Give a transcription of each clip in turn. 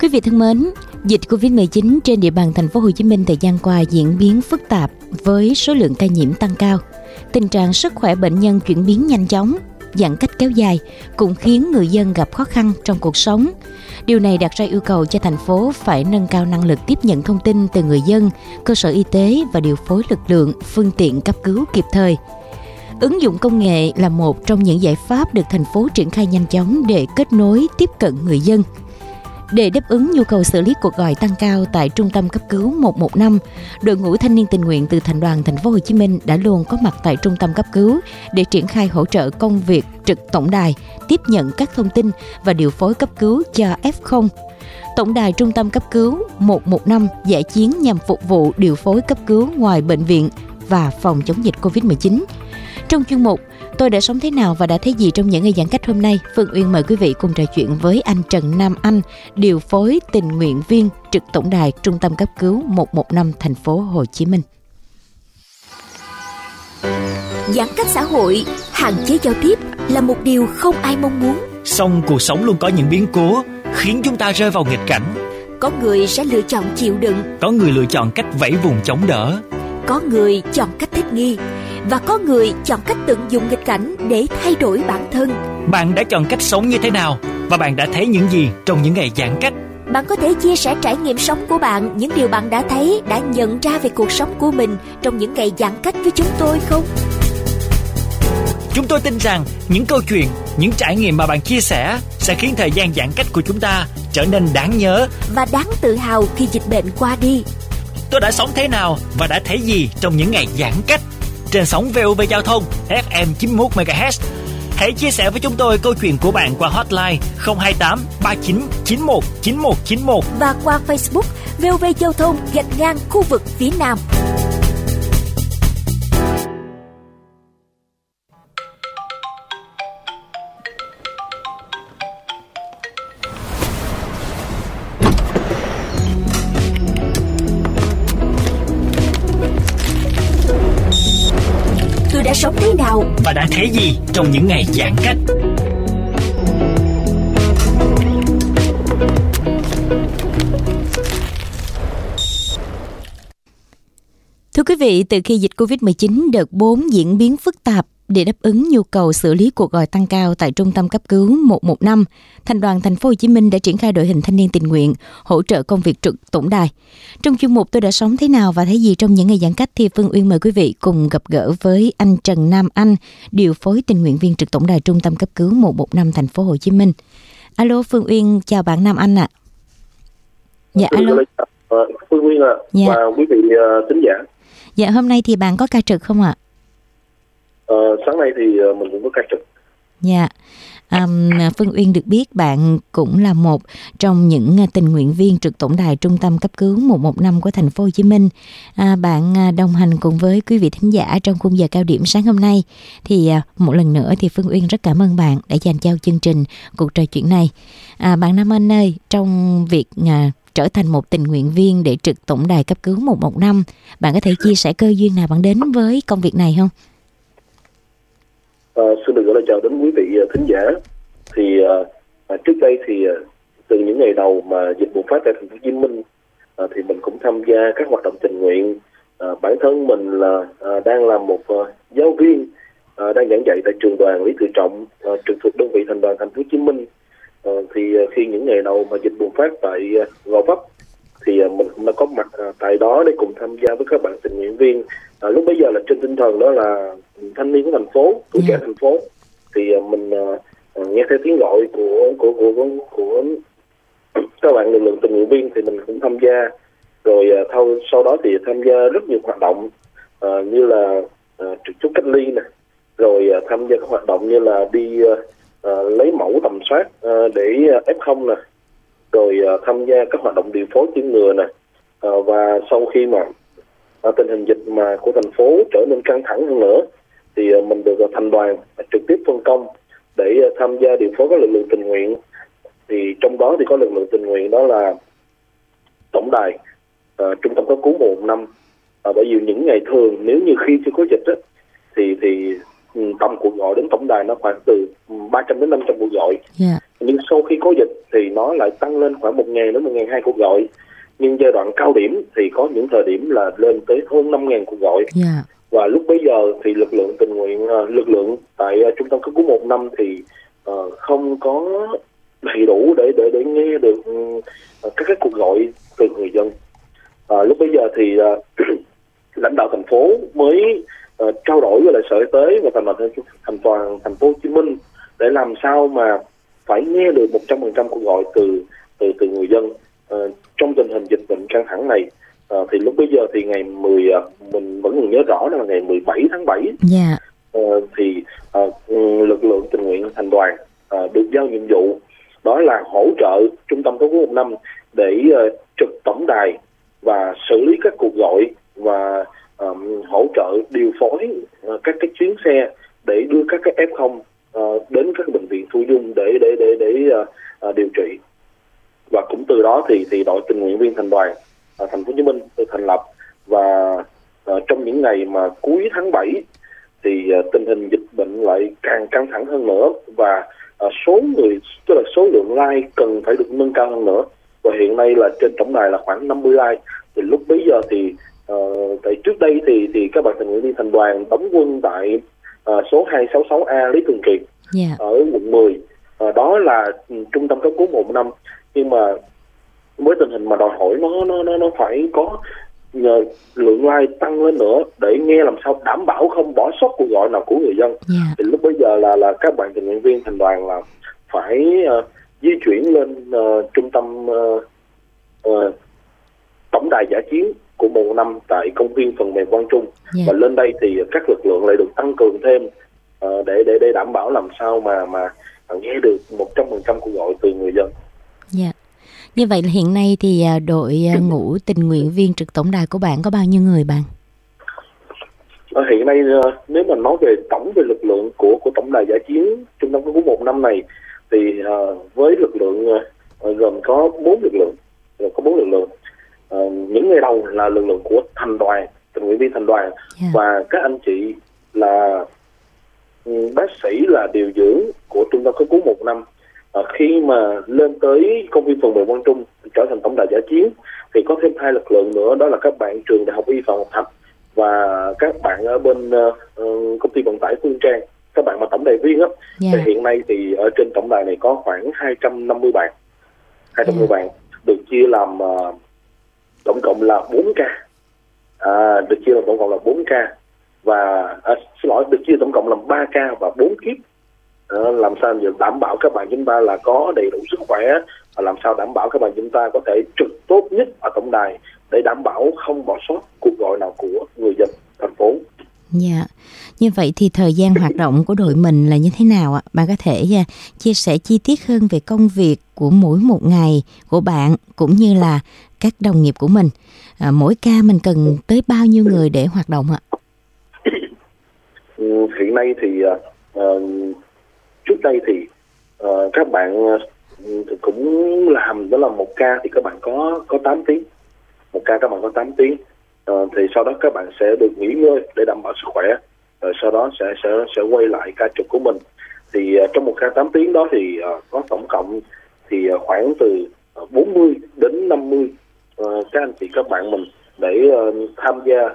Quý vị thân mến, dịch Covid-19 trên địa bàn thành phố Hồ Chí Minh thời gian qua diễn biến phức tạp với số lượng ca nhiễm tăng cao. Tình trạng sức khỏe bệnh nhân chuyển biến nhanh chóng, giãn cách kéo dài cũng khiến người dân gặp khó khăn trong cuộc sống. Điều này đặt ra yêu cầu cho thành phố phải nâng cao năng lực tiếp nhận thông tin từ người dân, cơ sở y tế và điều phối lực lượng, phương tiện cấp cứu kịp thời. Ứng dụng công nghệ là một trong những giải pháp được thành phố triển khai nhanh chóng để kết nối tiếp cận người dân – để đáp ứng nhu cầu xử lý cuộc gọi tăng cao tại trung tâm cấp cứu 115, đội ngũ thanh niên tình nguyện từ thành đoàn thành phố Hồ Chí Minh đã luôn có mặt tại trung tâm cấp cứu để triển khai hỗ trợ công việc trực tổng đài, tiếp nhận các thông tin và điều phối cấp cứu cho F0. Tổng đài trung tâm cấp cứu 115 giải chiến nhằm phục vụ điều phối cấp cứu ngoài bệnh viện và phòng chống dịch COVID-19. Trong chuyên mục Tôi đã sống thế nào và đã thấy gì trong những ngày giãn cách hôm nay? Phương Uyên mời quý vị cùng trò chuyện với anh Trần Nam Anh, điều phối tình nguyện viên trực tổng đài Trung tâm cấp cứu 115 thành phố Hồ Chí Minh. Giãn cách xã hội, hạn chế giao tiếp là một điều không ai mong muốn. Song cuộc sống luôn có những biến cố khiến chúng ta rơi vào nghịch cảnh. Có người sẽ lựa chọn chịu đựng, có người lựa chọn cách vẫy vùng chống đỡ, có người chọn cách thích nghi và có người chọn cách tận dụng nghịch cảnh để thay đổi bản thân. Bạn đã chọn cách sống như thế nào và bạn đã thấy những gì trong những ngày giãn cách? Bạn có thể chia sẻ trải nghiệm sống của bạn, những điều bạn đã thấy, đã nhận ra về cuộc sống của mình trong những ngày giãn cách với chúng tôi không? Chúng tôi tin rằng những câu chuyện, những trải nghiệm mà bạn chia sẻ sẽ khiến thời gian giãn cách của chúng ta trở nên đáng nhớ và đáng tự hào khi dịch bệnh qua đi. Tôi đã sống thế nào và đã thấy gì trong những ngày giãn cách? Trên sóng VOV Giao thông FM 91 MHz. Hãy chia sẻ với chúng tôi câu chuyện của bạn qua hotline 028 39 91 9191 và qua Facebook VOV Giao thông gạch ngang khu vực phía Nam. Và đã thấy gì trong những ngày giãn cách. Thưa quý vị, từ khi dịch Covid-19 đợt 4 diễn biến phức tạp, để đáp ứng nhu cầu xử lý cuộc gọi tăng cao tại trung tâm cấp cứu 115, Thành đoàn Thành phố Hồ Chí Minh đã triển khai đội hình thanh niên tình nguyện hỗ trợ công việc trực tổng đài. Trong chuyên mục tôi đã sống thế nào và thấy gì trong những ngày giãn cách thì Phương Uyên mời quý vị cùng gặp gỡ với anh Trần Nam Anh, điều phối tình nguyện viên trực tổng đài trung tâm cấp cứu 115 Thành phố Hồ Chí Minh. Alo Phương Uyên, chào bạn Nam Anh ạ. À. Dạ alo. Phương Uyên ạ à, dạ. và quý vị uh, thính giả. Dạ hôm nay thì bạn có ca trực không ạ? À? Ờ, sáng nay thì ờ, mình cũng có ca trực. Dạ. Um, Phương Uyên được biết bạn cũng là một trong những ờ, tình nguyện viên trực tổng đài trung tâm cấp cứu 115 của thành phố Hồ Chí Minh. À, bạn đồng hành cùng với quý vị thính giả trong khung giờ cao điểm sáng hôm nay. Thì à, một lần nữa thì Phương Uyên rất cảm ơn bạn đã dành cho chương trình cuộc trò chuyện này. À, bạn Nam Anh ơi, trong việc à, trở thành một tình nguyện viên để trực tổng đài cấp cứu 115, bạn có thể chia sẻ cơ duyên nào bạn đến với công việc này không? À, xin được gửi lời chào đến quý vị ờ, thính giả. Thì ờ, à, trước đây thì từ những ngày đầu mà dịch bùng phát tại thành phố Hồ Chí Minh à, thì mình cũng tham gia các hoạt động tình nguyện. À, bản thân mình là à, đang là một à, giáo viên à, đang giảng dạy tại trường đoàn Lý Tự Trọng à, trực thuộc đơn vị thành đoàn thành phố Hồ Chí Minh. À, thì à, khi những ngày đầu mà dịch bùng phát tại à, Gò Vấp thì à, mình cũng đã có mặt à, tại đó để cùng tham gia với các bạn tình nguyện viên. À, lúc bây giờ là trên tinh thần đó là thanh niên của thành phố tuổi trẻ thành phố. Thì uh, mình uh, nghe theo tiếng gọi của của của của, của các bạn lực lượng tình nguyện viên thì mình cũng tham gia. Rồi uh, thâu, sau đó thì tham gia rất nhiều hoạt động uh, như là uh, trực chốt cách ly nè. Rồi uh, tham gia các hoạt động như là đi uh, uh, lấy mẫu tầm soát uh, để uh, f0 nè. Rồi uh, tham gia các hoạt động điều phối tiêm ngừa nè. Uh, và sau khi mà uh, tình hình dịch mà của thành phố trở nên căng thẳng hơn nữa thì ờ, mình được ờ, thành đoàn trực tiếp phân công để ờ, tham gia điều phối các lực lượng tình nguyện thì trong đó thì có lực lượng tình nguyện đó là tổng đài uh, trung tâm cấp cứu một năm uh, bởi vì những ngày thường nếu như khi chưa có dịch á, thì thì ừ, tổng cuộc gọi đến tổng đài nó khoảng từ 300 đến 500 cuộc gọi yeah. Dạ. nhưng sau khi có dịch thì nó lại tăng lên khoảng một ngàn đến một ngàn hai cuộc gọi nhưng giai đoạn cao điểm thì có những thời điểm là lên tới hơn năm ngàn cuộc gọi Dạ và lúc bấy giờ thì lực lượng tình nguyện ờ, lực lượng tại ờ, trung tâm cấp cứu một năm thì uh, không có đầy đủ để để để nghe được ừ, các cái cuộc gọi từ người dân. Ờ, lúc bây giờ thì ờ, lãnh đạo thành phố mới ờ, trao đổi với lại sở y tế và thành đoàn thành toàn thành phố Hồ Chí Minh để làm sao mà phải nghe được 100% cuộc gọi từ từ từ người dân Ờ, trong tình hình dịch bệnh căng thẳng này. Ờ, thì lúc bấy giờ thì ngày 10 ờ, mình vẫn còn nhớ rõ là ngày 17 tháng 7 Dạ. Ờ, thì ừ, lực lượng tình nguyện thành đoàn ờ, được giao nhiệm vụ đó là hỗ trợ trung tâm cấp cứu một năm để ờ, trực tổng đài và xử lý các cuộc gọi và ờm, hỗ trợ điều phối ờ, các cái chuyến xe để đưa các cái F0 ờ, đến các bệnh viện thu dung để để để để ờ, ờ, điều trị và cũng từ đó thì thì đội tình nguyện viên thành đoàn thành phố Hồ Chí Minh được thành lập. Và ờ, trong những ngày mà cuối tháng 7 thì ờ, tình hình dịch bệnh lại càng căng thẳng hơn nữa và ờ, số người tức là số lượng like cần phải được nâng cao hơn nữa. Và hiện nay là trên tổng đài là khoảng 50 like. Thì lúc bấy giờ thì ờ, tại trước đây thì thì các bạn tình nguyện viên thành đoàn đóng quân tại ờ, số 266A Lý Thường Kiệt Dạ. ở quận 10 Ờ, đó là trung tâm cấp cứu một năm. Nhưng mà với tình hình mà đòi hỏi nó nó nó nó phải có nhờ lượng like tăng lên nữa để nghe làm sao đảm bảo không bỏ sót cuộc gọi nào của người dân Dạ. thì lúc bây giờ là là các bạn tình nguyện viên thành đoàn là phải ờ, di chuyển lên ờ, trung tâm ờ, ờ, tổng đài giả chiến của một năm tại công viên phần mềm Quang Trung Dạ. và lên đây thì các lực lượng lại được tăng cường thêm ờ, để để để đảm bảo làm sao mà mà nghe được 100% cuộc gọi từ người dân. Như vậy là hiện nay thì à, đội à, ngũ tình nguyện viên trực tổng đài của bạn có bao nhiêu người bạn? Ờ, hiện nay nếu mà nói về tổng về lực lượng của của tổng đài giải chiến trung tâm cứu một năm này thì với lực lượng gồm có bốn lực lượng gồm có bốn lực lượng những ngày đầu là lực lượng của thành đoàn tình nguyện viên thành đoàn Dạ. và các anh chị là ừ, bác sĩ là điều dưỡng của trung tâm cấp cứu một năm Ờ, khi mà lên tới công viên phần mềm Quang Trung trở thành tổng đài giả chiến thì có thêm hai lực lượng nữa đó là các bạn trường đại học y phạm Ngọc Thạch và các bạn ở bên ờ, công ty vận tải Phương Trang. Các bạn mà tổng đài viên á Dạ. thì hiện nay thì ở trên tổng đài này có khoảng 250 bạn. 250 Ừ. bạn được chia làm ờ, tổng cộng là 4 ca. À, được chia làm tổng cộng là 4 ca. Và à, xin lỗi được chia tổng cộng làm 3 ca và 4 kiếp Làm sao để đảm bảo các bạn chúng ta là có đầy đủ sức khỏe và làm sao đảm bảo các bạn chúng ta có thể trực tốt nhất ở tổng đài để đảm bảo không bỏ sót cuộc gọi nào của người dân thành phố Dạ. Như vậy thì thời gian hoạt động của đội mình là như thế nào ạ? Bạn có thể à, chia sẻ chi tiết hơn về công việc của mỗi một ngày của bạn cũng như là các đồng nghiệp của mình. À, mỗi ca mình cần tới bao nhiêu người để hoạt động ạ? Ừ, hiện nay thì ờ, trước đây thì uh, các bạn ờ, cũng làm đó là một ca thì các bạn có có 8 tiếng. Một ca các bạn có 8 tiếng. Uh, thì sau đó các bạn sẽ được nghỉ ngơi để đảm bảo sức khỏe. Rồi sau đó sẽ sẽ sẽ quay lại ca trực của mình. Thì uh, trong một ca 8 tiếng đó thì uh, có tổng cộng thì uh, khoảng từ ờ, 40 đến 50 uh, các anh chị các bạn mình để uh, tham gia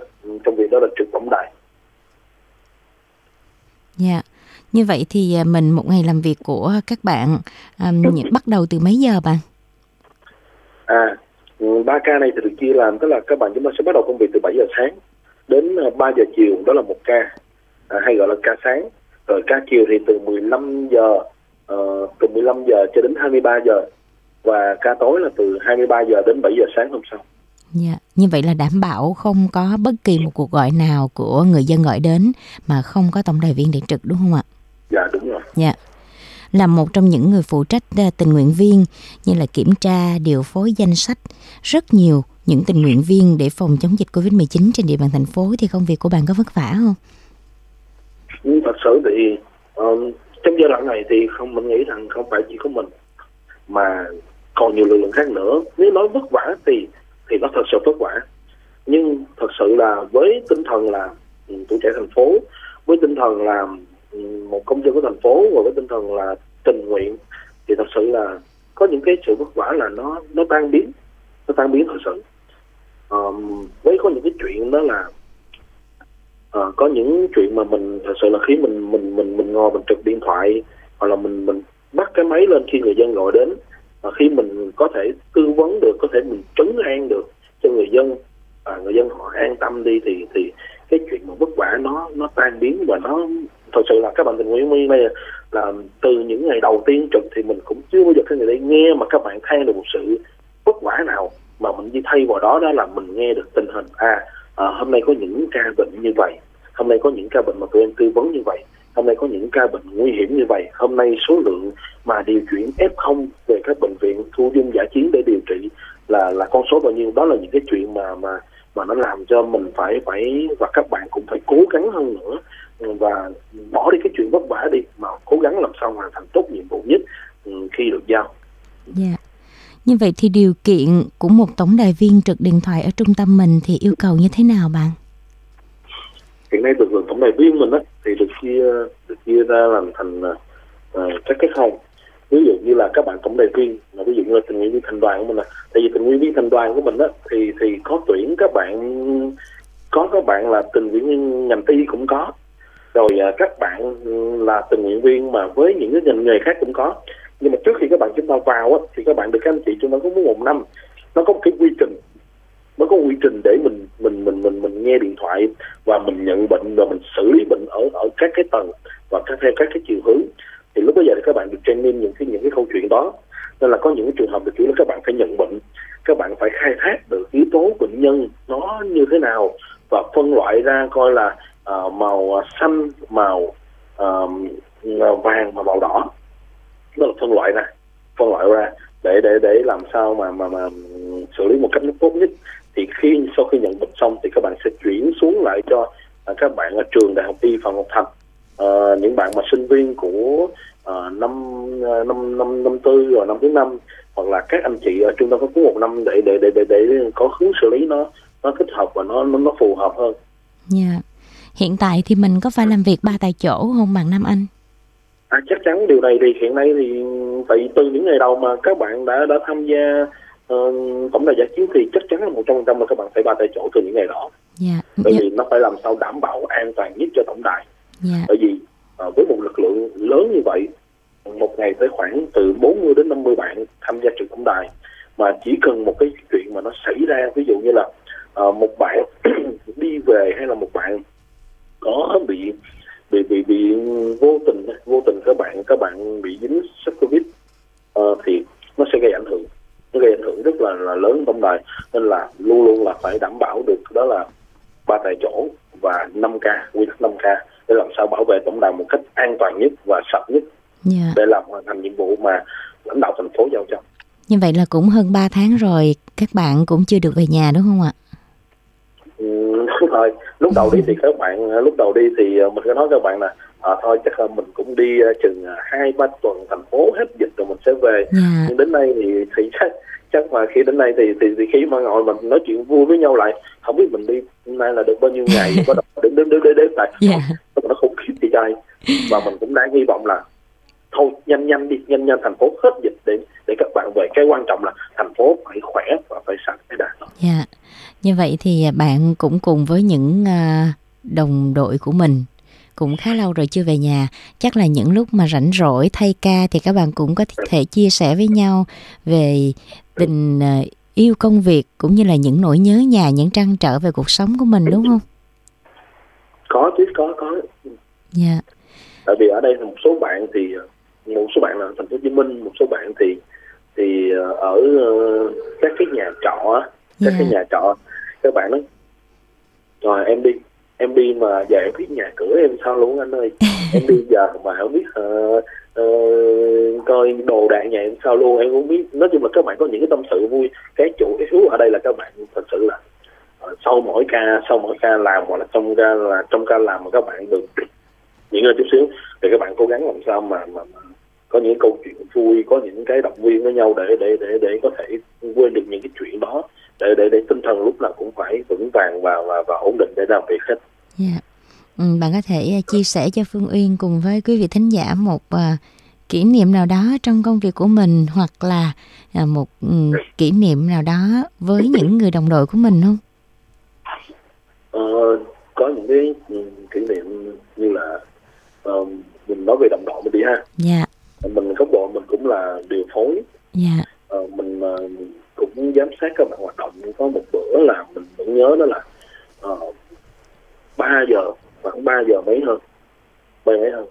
trong việc đó là trực tổng đài Dạ. Như vậy thì à, mình một ngày làm việc của các bạn à, nh- bắt đầu từ mấy giờ bạn? À, ừ, ba ca này thì được chia làm tức là các bạn chúng ta sẽ bắt đầu công việc từ 7 giờ sáng đến ờ, 3 giờ chiều đó là một ca à, hay gọi là ca sáng rồi ca chiều thì từ 15 giờ ờ, từ 15 giờ cho đến 23 giờ và ca tối là từ 23 giờ đến 7 giờ sáng hôm sau. Dạ. Như vậy là đảm bảo không có bất kỳ một cuộc gọi nào của người dân gọi đến mà không có tổng đài viên để trực đúng không ạ? Dạ đúng rồi. Dạ. Là một trong những người phụ trách à, tình nguyện viên như là kiểm tra, điều phối danh sách rất nhiều những tình nguyện viên để phòng chống dịch Covid-19 trên địa bàn thành phố thì công việc của bạn có vất vả không? Nhưng thật sự thì ờ, trong giai đoạn này thì không mình nghĩ rằng không phải chỉ có mình mà còn nhiều lực lượng khác nữa. Nếu nói vất vả thì thì nó thật sự vất vả. Nhưng thật sự là với tinh thần là ừ, tuổi trẻ thành phố, với tinh thần là ừ, một công dân của thành phố và với tinh thần là tình nguyện thì thật sự là có những cái sự vất vả là nó nó tan biến nó tan biến thật sự. Um, với có những cái chuyện đó là uh, có những chuyện mà mình thật sự là khi mình mình mình mình ngồi mình trực điện thoại hoặc là mình mình bắt cái máy lên khi người dân gọi đến và khi mình có thể tư vấn được có thể mình trấn an được cho người dân và người dân họ an tâm đi thì thì cái chuyện mà vất vả nó nó tan biến và nó thật sự là các bạn tình nguyện viên này là từ những ngày đầu tiên trực thì mình cũng chưa bao giờ cái người đây nghe mà các bạn than được một sự vất vả nào mà mình đi thay vào đó đó là mình nghe được tình hình. À, à hôm nay có những ca bệnh như vậy hôm nay có những ca bệnh mà tụi em tư vấn như vậy hôm nay có những ca bệnh nguy hiểm như vậy hôm nay số lượng mà điều chuyển f0 về các bệnh viện thu dung giả chiến để điều trị là là con số bao nhiêu? Đó là những cái chuyện mà mà mà nó làm cho mình phải phải và các bạn cũng phải cố gắng hơn nữa và bỏ đi cái chuyện vất vả đi mà cố gắng làm sao hoàn thành tốt nhiệm vụ nhất ừ, khi được giao. Dạ. Yeah. Như vậy thì điều kiện của một tổng đài viên trực điện thoại ở trung tâm mình thì yêu cầu như thế nào bạn? Hiện nay lực lượng tổng đài viên mình á thì được chia được chia ra làm thành uh, các cái phòng ví dụ như là các bạn tổng đài viên mà ví dụ như là tình nguyện viên thành đoàn của mình là tại vì tình nguyện viên thành đoàn của mình á thì thì có tuyển các bạn có các bạn là tình nguyện viên ngành y cũng có rồi à, các bạn là tình nguyện viên mà với những cái ngành nghề khác cũng có. Nhưng mà trước khi các bạn chúng ta vào á, thì các bạn được các anh chị chúng ta có muốn một năm nó có một cái quy trình nó có quy trình để mình mình mình mình mình nghe điện thoại và mình nhận bệnh và mình xử lý bệnh ở ở các cái tầng và các theo các cái chiều hướng. Thì lúc bây giờ thì các bạn được training những cái những cái câu chuyện đó. Nên là có những cái trường hợp được kiểu là các bạn phải nhận bệnh các bạn phải khai thác được yếu tố bệnh nhân nó như thế nào và phân loại ra coi là uh, màu ờ, xanh màu uh, vàng và màu đỏ đó là phân loại ra phân loại ra để để để làm sao mà mà mà xử lý một cách tốt nhất thì khi sau khi nhận bệnh xong thì các bạn sẽ chuyển xuống lại cho à, các bạn ở trường đại học y phạm ngọc thạch à, những bạn mà sinh viên của à, năm năm năm năm tư rồi năm thứ năm hoặc là các anh chị ở trung tâm cấp cứu một năm để để để để để có hướng xử lý nó nó thích hợp và nó nó, nó phù hợp hơn. Dạ. Yeah. Hiện tại thì mình có phải làm việc ba tại chỗ không bạn Nam Anh? À, chắc chắn điều này thì hiện nay thì tại từ những ngày đầu mà các bạn đã đã tham gia uh, tổng đài giải chiến thì chắc chắn là một trăm phần trăm là các bạn phải ba tại chỗ từ những ngày đó. Dạ. Bởi dạ. vì nó phải làm sao đảm bảo an toàn nhất cho tổng đài. Dạ. Bởi vì uh, với một lực lượng lớn như vậy một ngày tới khoảng từ 40 đến 50 bạn tham gia trực tổng đài mà chỉ cần một cái chuyện mà nó xảy ra ví dụ như là uh, một bạn đi về hay là một bạn có bị bị bị bị vô tình vô tình các bạn các bạn bị dính sars covid uh, thì nó sẽ gây ảnh hưởng nó gây ảnh hưởng rất là là lớn tổng đài nên là luôn luôn là phải đảm bảo được đó là ba tại chỗ và 5 k quy tắc 5 k để làm sao bảo vệ tổng đài một cách an toàn nhất và sạch nhất yeah. Dạ. để làm hoàn thành nhiệm vụ mà lãnh đạo thành phố giao cho. Như vậy là cũng hơn 3 tháng rồi các bạn cũng chưa được về nhà đúng không ạ? Ừ, rồi. Lúc đầu đi thì các bạn lúc đầu đi thì ờ, mình có nói các bạn là à, thôi chắc là mình cũng đi ờ, chừng hai ba tuần thành phố hết dịch rồi mình sẽ về. Yeah. Dạ. Nhưng đến nay thì thì chắc chắc mà khi đến nay thì thì, thì khi mà ngồi mình nói chuyện vui với nhau lại không biết mình đi hôm nay là được bao nhiêu ngày có đếm đếm đếm đếm đếm tại yeah. nó khủng khiếp thì trai và mình cũng đang hy vọng là thôi nhanh nhanh đi nhanh nhanh. Thành phố hết dịch để để các bạn về. Cái quan trọng là thành phố phải khỏe và phải sạch cái đã dạ. Như vậy thì bạn cũng cùng với những à, đồng đội của mình cũng khá lâu rồi chưa về nhà. Chắc là những lúc mà rảnh rỗi thay ca thì các bạn cũng có thể chia sẻ với nhau về tình à, yêu công việc cũng như là những nỗi nhớ nhà những trăn trở về cuộc sống của mình đúng không? Có chứ có có. Dạ. Tại vì ở đây một số bạn thì một số bạn là thành phố Hồ Chí Minh một số bạn thì thì ờ, ở ờ, các cái nhà trọ các yeah. cái dạ. nhà trọ các bạn nói rồi em đi em đi mà giờ em biết nhà cửa em sao luôn anh ơi em đi giờ mà không biết uh, uh, coi đồ đạc nhà em sao luôn em không biết nói chung là các bạn có những cái tâm sự vui cái chủ yếu ở đây là các bạn thật sự là uh, sau mỗi ca sau mỗi ca làm hoặc là trong ca là trong ca làm mà các bạn được những người chút xíu thì các bạn cố gắng làm sao mà, mà, mà có những câu chuyện vui có những cái động viên với nhau để để để để có thể quên được những cái chuyện đó để để để tinh thần lúc nào cũng phải vững vàng và và, và ổn định để làm việc hết. Yeah. Dạ. Ừ, bạn có thể à, chia sẻ cho Phương Uyên cùng với quý vị thính giả một uh, kỷ niệm nào đó trong công việc của mình hoặc là à, một um, kỷ niệm nào đó với những người đồng đội của mình không? Ờ, có những cái ừ, kỷ niệm như là uh, mình nói về đồng đội mình đi ha. Dạ. Mình góc độ mình cũng là điều phối. Dạ. Ờ, mình uh, cũng giám sát các bạn hoạt động có một bữa là mình vẫn nhớ đó là uh, 3 giờ khoảng 3 giờ mấy hơn ba mấy hơn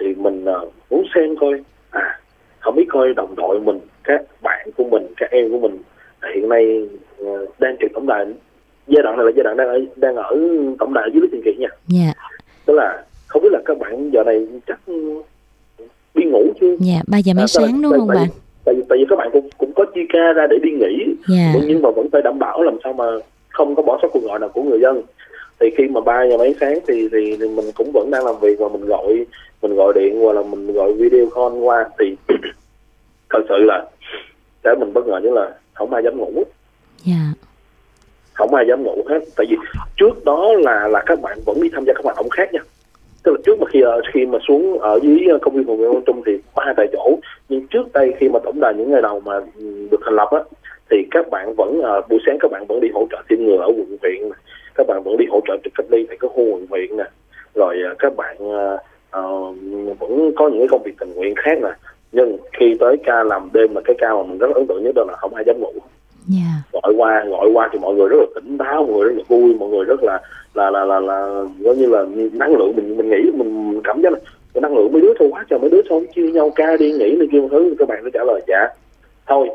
thì mình uh, muốn xem coi à không biết coi đồng đội mình các bạn của mình các em của mình hiện nay uh, đang trực tổng đài giai đoạn này là giai đoạn đang ở đang ở tổng đài dưới lý tiền kiệt nha Dạ. tức là không biết là các bạn giờ này chắc đi ngủ chưa Dạ, 3 giờ mấy À, sáng đúng không bạn? tại vì tại vì các bạn cũng cũng có chia ca ra để đi nghỉ. Dạ. nhưng mà vẫn phải đảm bảo làm sao mà không có bỏ sót cuộc gọi nào của người dân. Thì khi mà ba giờ mấy sáng thì, thì thì mình cũng vẫn đang làm việc và mình gọi mình gọi điện hoặc là mình gọi video call qua. Thì thật sự là để mình bất ngờ nhất là không ai dám ngủ. Dạ. không ai dám ngủ hết. Tại vì trước đó là là các bạn vẫn đi tham gia các hoạt động khác nha trước mà khi ờ, khi mà xuống ở dưới ờ, công viên Hồ Nguyễn Quang Trung thì ba tại chỗ. Nhưng trước đây khi mà tổng đài những ngày đầu mà ừ, được thành lập á thì các bạn vẫn ờ, buổi sáng các bạn vẫn đi hỗ trợ tiêm ngừa ở quận huyện này các bạn vẫn đi hỗ trợ trực cách ly tại các khu quận huyện nè. Rồi các bạn uh, vẫn có những cái công việc tình nguyện khác nè. Nhưng khi tới ca làm đêm mà cái ca mà mình rất ấn tượng nhất đó là không ai dám ngủ. Dạ. gọi qua gọi qua thì mọi người rất là tỉnh táo mọi người rất là vui mọi người rất là là là là là coi như là năng lượng mình mình nghĩ mình cảm giác là cái năng lượng mấy đứa thôi quá trời mấy đứa không chia nhau ca đi nghỉ này kia một thứ các bạn nó trả lời dạ thôi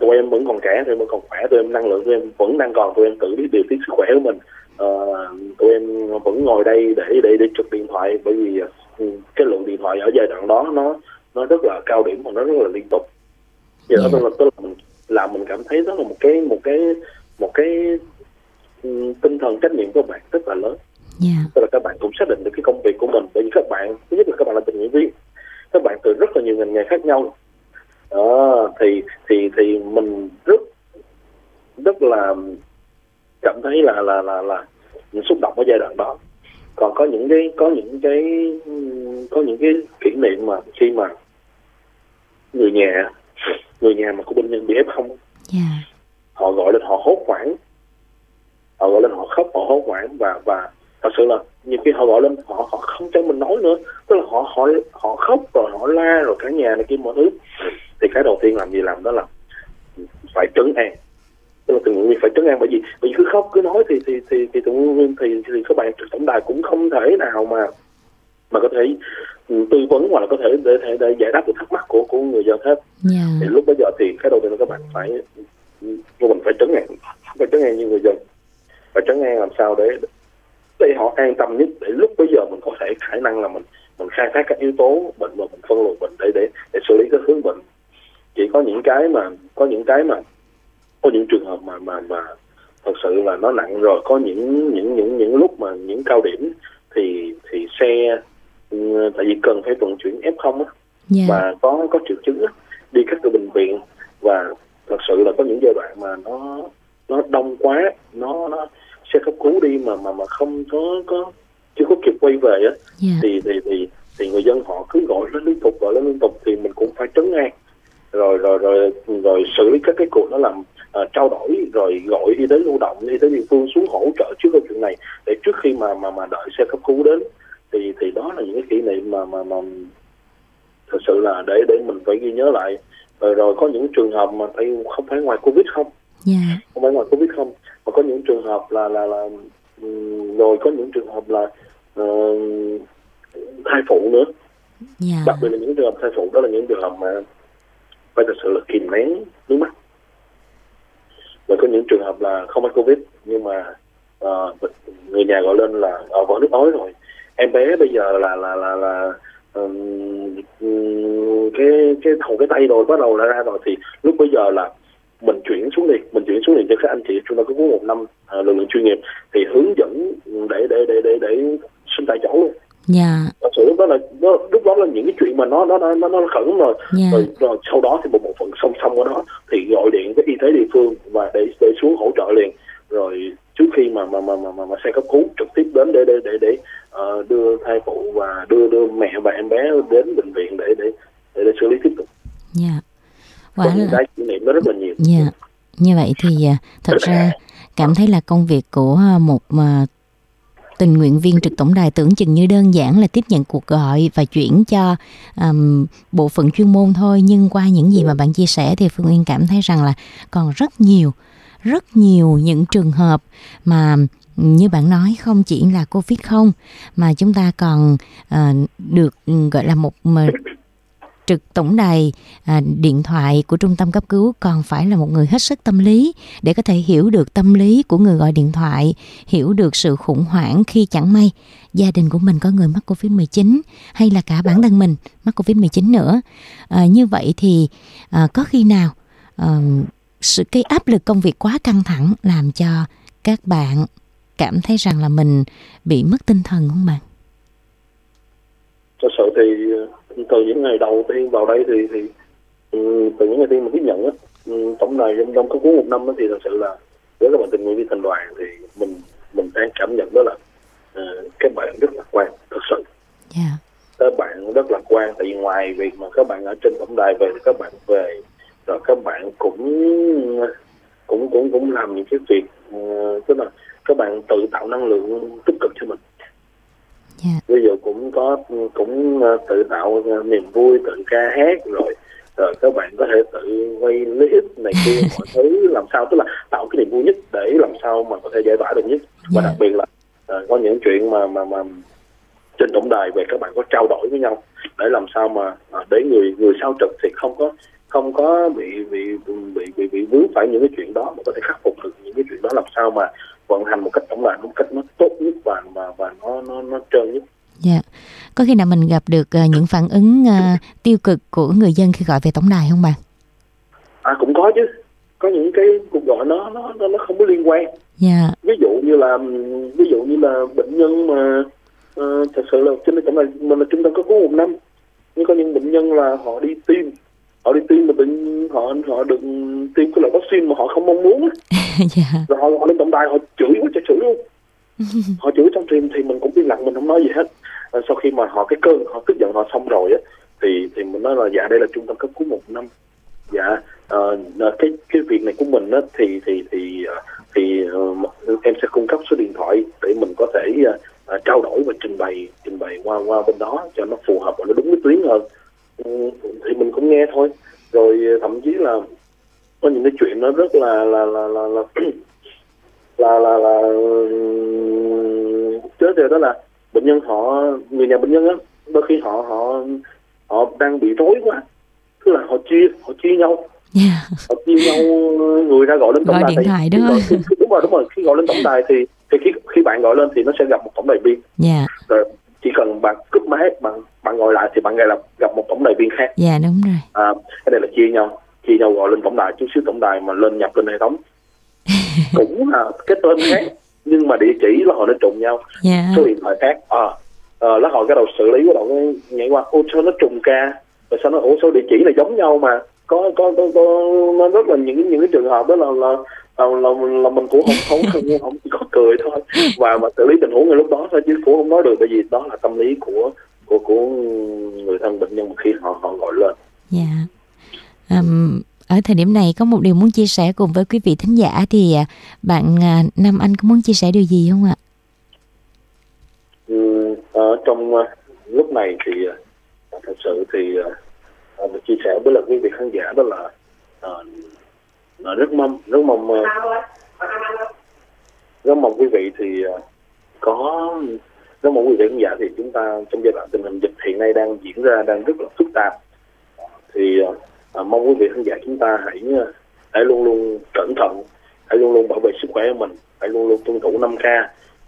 tụi em vẫn còn trẻ tụi em vẫn còn khỏe tụi em năng lượng tụi em vẫn đang còn tụi em tự biết điều tiết sức khỏe của mình Ờ, tụi em vẫn ngồi đây để để để trực điện thoại bởi vì ừ, cái lượng điện thoại ở giai đoạn đó nó nó rất là cao điểm và nó rất là liên tục Vậy đó Dạ. tức là, tức là mình làm mình cảm thấy đó là một cái một cái một cái ừ, tinh thần trách nhiệm của bạn rất là lớn. Dạ. tức là các bạn cũng xác định được cái công việc của mình. Bởi vì các bạn thứ nhất là các bạn là tình nguyện viên. Các bạn từ rất là nhiều ngành nghề khác nhau. Đó thì thì thì mình rất rất là cảm thấy là là là là những xúc động ở giai đoạn đó. Còn có những cái có những cái có những cái kỷ niệm mà khi mà người nhà người nhà mà của bệnh nhân bị f không Dạ. họ gọi lên họ hốt hoảng. Họ gọi lên họ khóc họ hốt hoảng và và thật sự là nhiều khi họ gọi lên họ họ không cho mình nói nữa. Tức là họ họ họ khóc rồi họ la rồi cả nhà này kia mọi thứ. Thì cái đầu tiên làm gì làm đó là phải trấn an. Tức là tình nguyện viên phải trấn an. Bởi vì bởi vì cứ khóc cứ nói thì thì thì thì nguyện viên thì thì các bạn tổng đài cũng không thể nào mà mà có thể ừ, tư vấn hoặc là có thể để, để, để giải đáp được thắc mắc của của người dân hết Dạ. thì lúc bây giờ thì cái đầu tiên là các bạn phải của mình phải trấn an phải trấn an như người dân. Phải trấn an làm sao để để họ an tâm nhất để lúc bây giờ mình có thể khả năng là mình mình khai thác các yếu tố bệnh và mình phân luồng bệnh để để để xử lý các hướng bệnh. Chỉ có những cái mà có những cái mà có những trường hợp mà mà mà thật sự là nó nặng rồi có những những những những lúc mà những cao điểm thì thì xe ừ, tại vì cần phải vận chuyển f không á Dạ. mà có có triệu chứng á, đi các cái bệnh viện và thật sự là có những giai đoạn mà nó nó đông quá nó nó xe cấp cứu đi mà mà mà không có có chưa có kịp quay về á Dạ. thì thì thì thì người dân họ cứ gọi lên liên tục gọi lên liên tục thì mình cũng phải trấn an rồi rồi rồi rồi xử lý các cái cuộc đó làm ờ, trao đổi rồi gọi y tế lưu động y tế địa phương xuống hỗ trợ trước câu chuyện này để trước khi mà mà mà đợi xe cấp cứu đến thì thì đó là những cái kỷ niệm mà mà mà thật sự là để để mình phải ghi nhớ lại. Rồi rồi có những trường hợp mà phải không phải ngoài covid không? Dạ. không phải ngoài covid không? Mà có những trường hợp là là là rồi có những trường hợp là ờ, thai phụ nữa. Dạ. đặc biệt là những trường hợp thai phụ đó là những trường hợp mà phải thật sự là kìm nén nước mắt. Và có những trường hợp là không phải covid nhưng mà ờ, người nhà gọi lên là ở vỡ nước ối rồi em bé bây giờ là là là là ừm, cái cái đầu cái tay rồi bắt đầu là ra rồi thì lúc bây giờ là mình chuyển xuống đi mình chuyển xuống đi cho các anh chị chúng ta có một năm à, lực lượng chuyên nghiệp thì hướng dẫn để để để để để sinh tại chỗ luôn Dạ. thật sự lúc đó là nó, lúc đó là những cái chuyện mà nó nó nó nó, nó khẩn rồi Dạ. rồi, rồi sau đó thì một bộ phận song song của đó thì gọi điện với y tế địa phương và để để xuống hỗ trợ liền rồi trước khi mà mà mà mà, mà, mà xe cấp cứu trực tiếp đến để để để để ờ, đưa thai phụ và đưa đưa mẹ và em bé đến bệnh viện để để xử lý tiếp tục. Dạ. Có quả là cái kỷ niệm đó rất là nhiều. Dạ. Như vậy thì à, thật ra cảm thấy là công việc của à, một à, tình nguyện viên trực tổng đài tưởng chừng như đơn giản là tiếp nhận cuộc gọi và chuyển cho um, bộ phận chuyên môn thôi. Nhưng qua những gì mà bạn chia sẻ thì Phương Uyên cảm thấy rằng là còn rất nhiều rất nhiều những trường hợp mà như bạn nói không chỉ là covid không mà chúng ta còn uh, được ừ, gọi là một mà, trực tổng đài à, điện thoại của trung tâm cấp cứu còn phải là một người hết sức tâm lý để có thể hiểu được tâm lý của người gọi điện thoại, hiểu được sự khủng hoảng khi chẳng may gia đình của mình có người mắc Covid-19 hay là cả bản thân mình mắc Covid-19 nữa. À, như vậy thì à, có khi nào à, sự cái áp lực công việc quá căng thẳng làm cho các bạn cảm thấy rằng là mình bị mất tinh thần không bạn? thật sự thì ờ, từ những ngày đầu tiên vào đây thì thì ừ, từ những ngày tiên mình tiếp nhận á ừ, tổng đài trong trong cấp cứu một năm thì thật sự là với các bạn tình nguyện viên thành đoàn thì mình mình đang cảm nhận đó là ờ, các bạn rất lạc quan thật sự Dạ. các bạn rất lạc quan tại vì ngoài việc mà các bạn ở trên tổng đài về thì các bạn về rồi các bạn cũng cũng cũng cũng làm những cái việc ờ, tức là các bạn tự tạo năng lượng tích cực cho mình Dạ. ví dụ cũng có cũng ờ, tự tạo ờ, niềm vui tự ca hát rồi rồi các bạn có thể tự quay clip này kia mọi thứ làm sao tức là tạo cái niềm vui nhất để làm sao mà có thể giải tỏa được nhất và Dạ. đặc biệt là ờ, có những chuyện mà mà mà trên tổng đài về các bạn có trao đổi với nhau để làm sao mà à, để người người sau trực thì không có không có bị bị bị bị, bị vướng phải những cái chuyện đó mà có thể khắc phục được những cái chuyện đó làm sao mà vận hành một cách tổng đài một cách nó tốt nhất và và và nó nó nó trơn nhất Dạ. Có khi nào mình gặp được ờ, những phản ứng ờ, tiêu cực của người dân khi gọi về tổng đài không bạn? à cũng có chứ có những cái cuộc gọi nó nó nó không có liên quan Dạ. ví dụ như là ví dụ như là bệnh nhân mà ờ, thật sự là trên tổng đài mình là trung tâm cấp cứu một năm nhưng có những bệnh nhân là họ đi tiêm họ đi tiêm mà tự nhiên họ họ được tiêm cái loại vaccine mà họ không mong muốn á. dạ. rồi họ, họ lên tổng đài họ chửi quá trời chửi luôn họ chửi trong stream thì mình cũng im lặng mình không nói gì hết Ờ, sau khi mà họ cái cơn họ tức giận họ xong rồi á thì thì mình nói là dạ đây là trung tâm cấp cứu một năm dạ ờ, cái cái việc này của mình á thì thì thì thì ờ, em sẽ cung cấp số điện thoại để mình có thể ờ, trao đổi và trình bày trình bày qua qua bên đó cho nó phù hợp và nó đúng với tuyến hơn thì mình cũng nghe thôi rồi ờ, thậm chí là có những cái chuyện nó rất là là là là là là là, là chết rồi đó là bệnh nhân họ người nhà bệnh nhân á đôi khi họ họ họ đang bị rối quá tức là họ chia họ chia nhau Dạ. họ chia nhau người ra gọi lên tổng Gọi đài điện thoại đó. gọi- khi- đúng rồi đúng rồi khi gọi lên tổng đài thì thì khi khi bạn gọi lên thì nó sẽ gặp một tổng đài viên Dạ. rồi chỉ cần bạn cúp máy bạn bạn gọi lại thì bạn gặp gặp tổng đài viên khác. Dạ đúng rồi. à, cái này là chia nhau chia nhau gọi lên tổng đài chút xíu tổng đài mà lên nhập lên hệ thống. Cũng là cái tên khác nhưng mà địa chỉ là họ nó trùng nhau. Dạ. số điện thoại khác. À, à lát họ cái đầu xử lý bắt đầu cái nhảy qua. Ô sao nó trùng ca? Rồi sao nó ủa số địa chỉ là giống nhau mà? Có có có, có nó rất là những những cái trường hợp đó là là là, là, là mình cũng không không không, không chỉ có cười thôi. Và mà xử lý tình huống ngay lúc đó thôi chứ cũng không nói được bởi vì đó là tâm lý của của của người thân bệnh nhân khi họ họ gọi lên Dạ. Ừm, ở thời điểm này có một điều muốn chia sẻ cùng với quý vị thính giả thì à, bạn à, Nam Anh có muốn chia sẻ điều gì không ạ? Ừ, ở trong ờ, lúc này thì thật sự thì mình chia sẻ với là quý vị khán giả đó là là rất mong rất mong rất mong quý vị thì có nó mong quý vị khán giả thì chúng ta trong giai đoạn tình hình dịch hiện nay đang diễn ra đang rất là phức tạp. Thì à, mong quý vị khán giả chúng ta hãy à, hãy luôn luôn cẩn thận hãy luôn luôn bảo vệ sức khỏe của mình hãy luôn luôn tuân thủ 5 k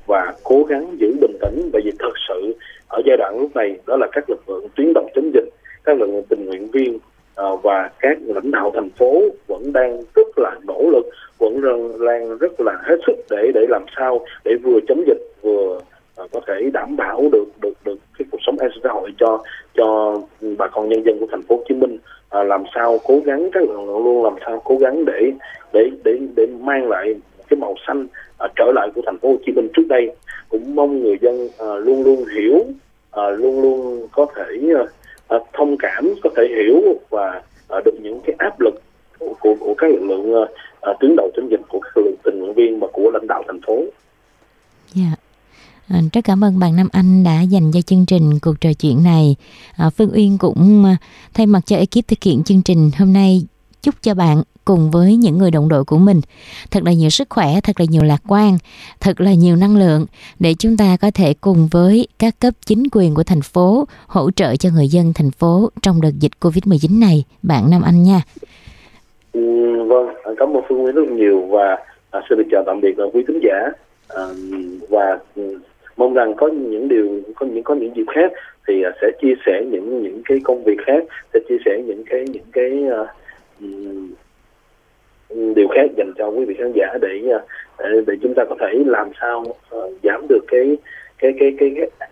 và cố gắng giữ bình tĩnh. Bởi vì thật sự ở giai đoạn lúc này đó là các lực lượng tuyến đầu chống dịch các lực lượng tình nguyện viên à, và các lãnh đạo thành phố vẫn đang rất là nỗ lực vẫn đang, đang rất là hết sức để để làm sao để vừa chống dịch vừa Ờ, có thể đảm bảo được được được cái cuộc sống an sinh xã hội cho cho bà con nhân dân của thành phố Hồ Chí Minh à, làm sao cố gắng các lực lượng luôn làm sao cố gắng để để để để mang lại cái màu xanh à, trở lại của thành phố Hồ Chí Minh trước đây cũng mong người dân à, luôn luôn hiểu à, luôn luôn có thể à, thông cảm có thể hiểu và à, được những cái áp lực của, của, của các lực lượng à, tuyến đầu chống dịch của các lực lượng tình nguyện viên và của lãnh đạo thành phố. Yeah. À, rất cảm ơn bạn Nam Anh đã dành cho chương trình cuộc trò chuyện này. À, Phương Uyên cũng à, thay mặt cho ekip thực hiện chương trình hôm nay chúc cho bạn cùng với những người đồng đội của mình thật là nhiều sức khỏe, thật là nhiều lạc quan, thật là nhiều năng lượng để chúng ta có thể cùng với các cấp chính quyền của thành phố hỗ trợ cho người dân thành phố trong đợt dịch Covid-19 này. Bạn Nam Anh nha. Ừ, vâng, cảm ơn Phương Nguyễn rất nhiều và à, xin được chào tạm biệt à, quý khán giả à, và ừ, mong rằng có những điều có những có những dịp khác thì à, sẽ chia sẻ những những cái công việc khác sẽ chia sẻ những cái những cái uh, điều khác dành cho quý vị khán giả để à, để, để chúng ta có thể làm sao uh, giảm được cái cái cái cái, cái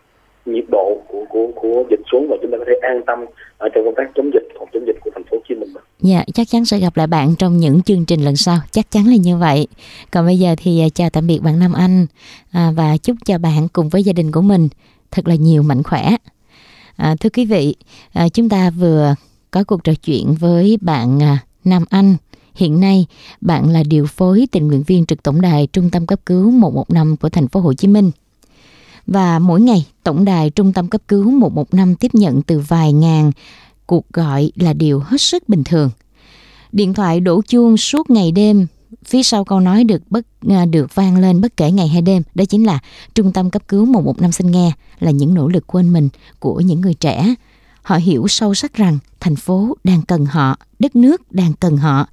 nhiệt độ của của của dịch xuống và chúng ta có thể an tâm ở trong công tác chống dịch phòng chống dịch của thành phố Hồ Chí Minh. Dạ, chắc chắn sẽ gặp lại bạn trong những chương trình lần sau, chắc chắn là như vậy. Còn bây giờ thì à, chào tạm biệt bạn Nam Anh à, và chúc cho bạn cùng với gia đình của mình thật là nhiều mạnh khỏe. À, thưa quý vị, à, chúng ta vừa có cuộc trò chuyện với bạn à, Nam Anh. Hiện nay, bạn là điều phối tình nguyện viên trực tổng đài Trung tâm cấp cứu 115 của thành phố Hồ Chí Minh. Và mỗi ngày, tổng đài Trung tâm cấp cứu 115 tiếp nhận từ vài ngàn cuộc gọi là điều hết sức bình thường. Điện thoại đổ chuông suốt ngày đêm phía sau câu nói được bất à, được vang lên bất kể ngày hay đêm đó chính là trung tâm cấp cứu 115 xin nghe là những nỗ lực quên mình của những người trẻ Họ hiểu sâu sắc rằng thành phố đang cần họ, đất nước đang cần họ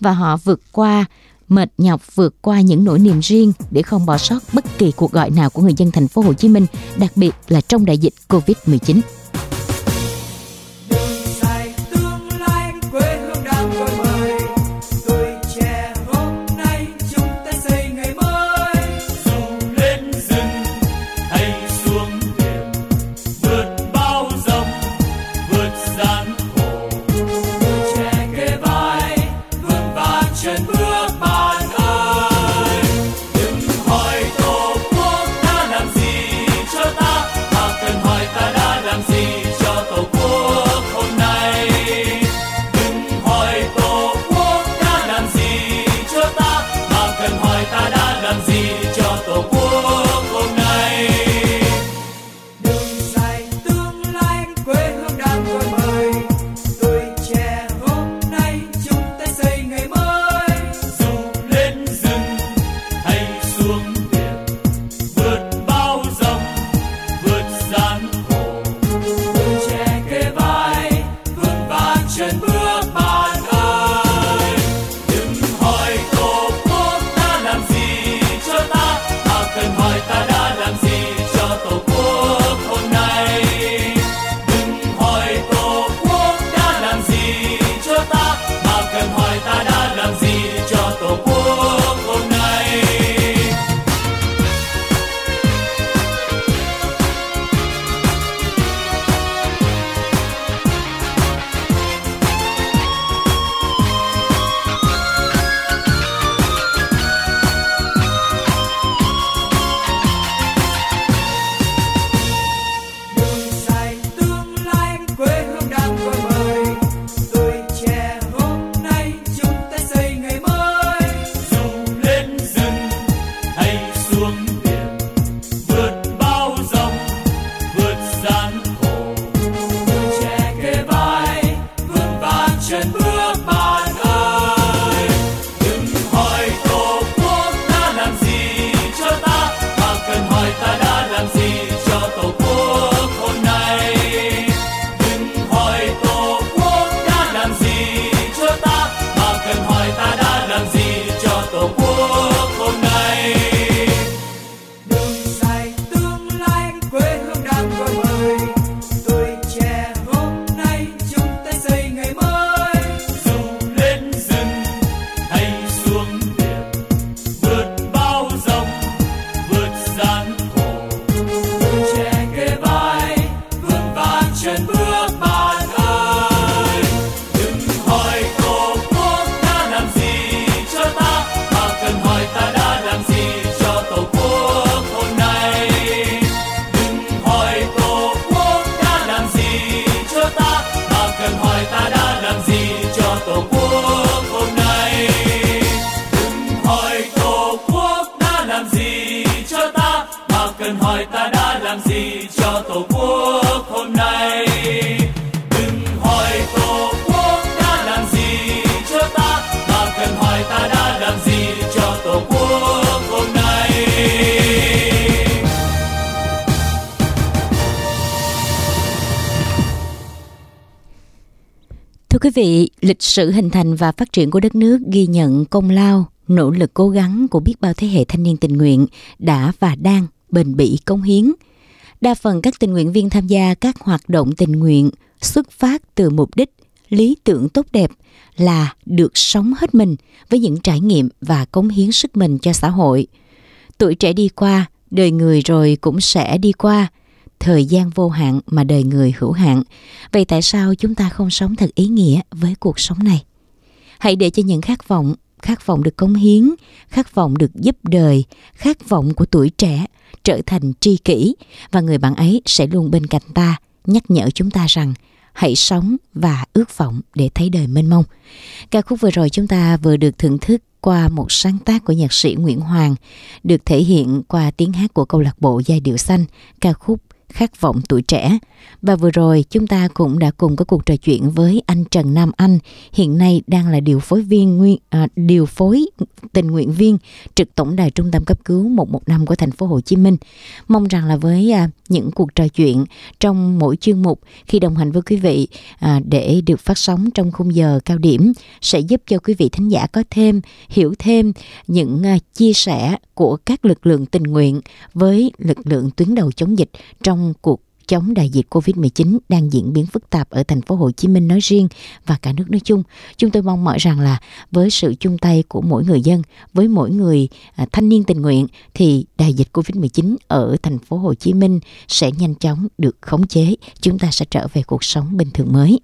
và họ vượt qua mệt nhọc vượt qua những nỗi niềm riêng để không bỏ sót bất kỳ cuộc gọi nào của người dân thành phố Hồ Chí Minh, đặc biệt là trong đại dịch Covid-19. Quý vị, lịch sử hình thành và phát triển của đất nước ghi nhận công lao, nỗ lực cố gắng của biết bao thế hệ thanh niên tình nguyện đã và đang bền bỉ công hiến. Đa phần các tình nguyện viên tham gia các hoạt động tình nguyện xuất phát từ mục đích, lý tưởng tốt đẹp là được sống hết mình với những trải nghiệm và cống hiến sức mình cho xã hội. Tuổi trẻ đi qua, đời người rồi cũng sẽ đi qua. Thời gian vô hạn mà đời người hữu hạn. Vậy tại sao chúng ta không sống thật ý nghĩa với cuộc sống này? Hãy để cho những khát vọng khát vọng được cống hiến, khát vọng được giúp đời, khát vọng của tuổi trẻ trở thành tri kỷ và người bạn ấy sẽ luôn bên cạnh ta, nhắc nhở chúng ta rằng hãy sống và ước vọng để thấy đời mênh mông. Ca khúc vừa rồi chúng ta vừa được thưởng thức qua một sáng tác của nhạc sĩ Nguyễn Hoàng, được thể hiện qua tiếng hát của câu lạc bộ Giai điệu xanh, ca khúc khát vọng tuổi trẻ. Và vừa rồi chúng ta cũng đã cùng có cuộc trò chuyện với anh Trần Nam Anh, hiện nay đang là điều phối viên nguyên à, điều phối tình nguyện viên trực tổng đài trung tâm cấp cứu 115 của thành phố Hồ Chí Minh. Mong rằng là với à, những cuộc trò chuyện trong mỗi chuyên mục khi đồng hành với quý vị à, để được phát sóng trong khung giờ cao điểm sẽ giúp cho quý vị thính giả có thêm hiểu thêm những à, chia sẻ của các lực lượng tình nguyện với lực lượng tuyến đầu chống dịch trong trong cuộc chống đại dịch Covid-19 đang diễn biến phức tạp ở thành phố Hồ Chí Minh nói riêng và cả nước nói chung. Chúng tôi mong mỏi rằng là với sự chung tay của mỗi người dân, với mỗi người à, thanh niên tình nguyện thì đại dịch Covid-19 ở thành phố Hồ Chí Minh sẽ nhanh chóng được khống chế. Chúng ta sẽ trở về cuộc sống bình thường mới.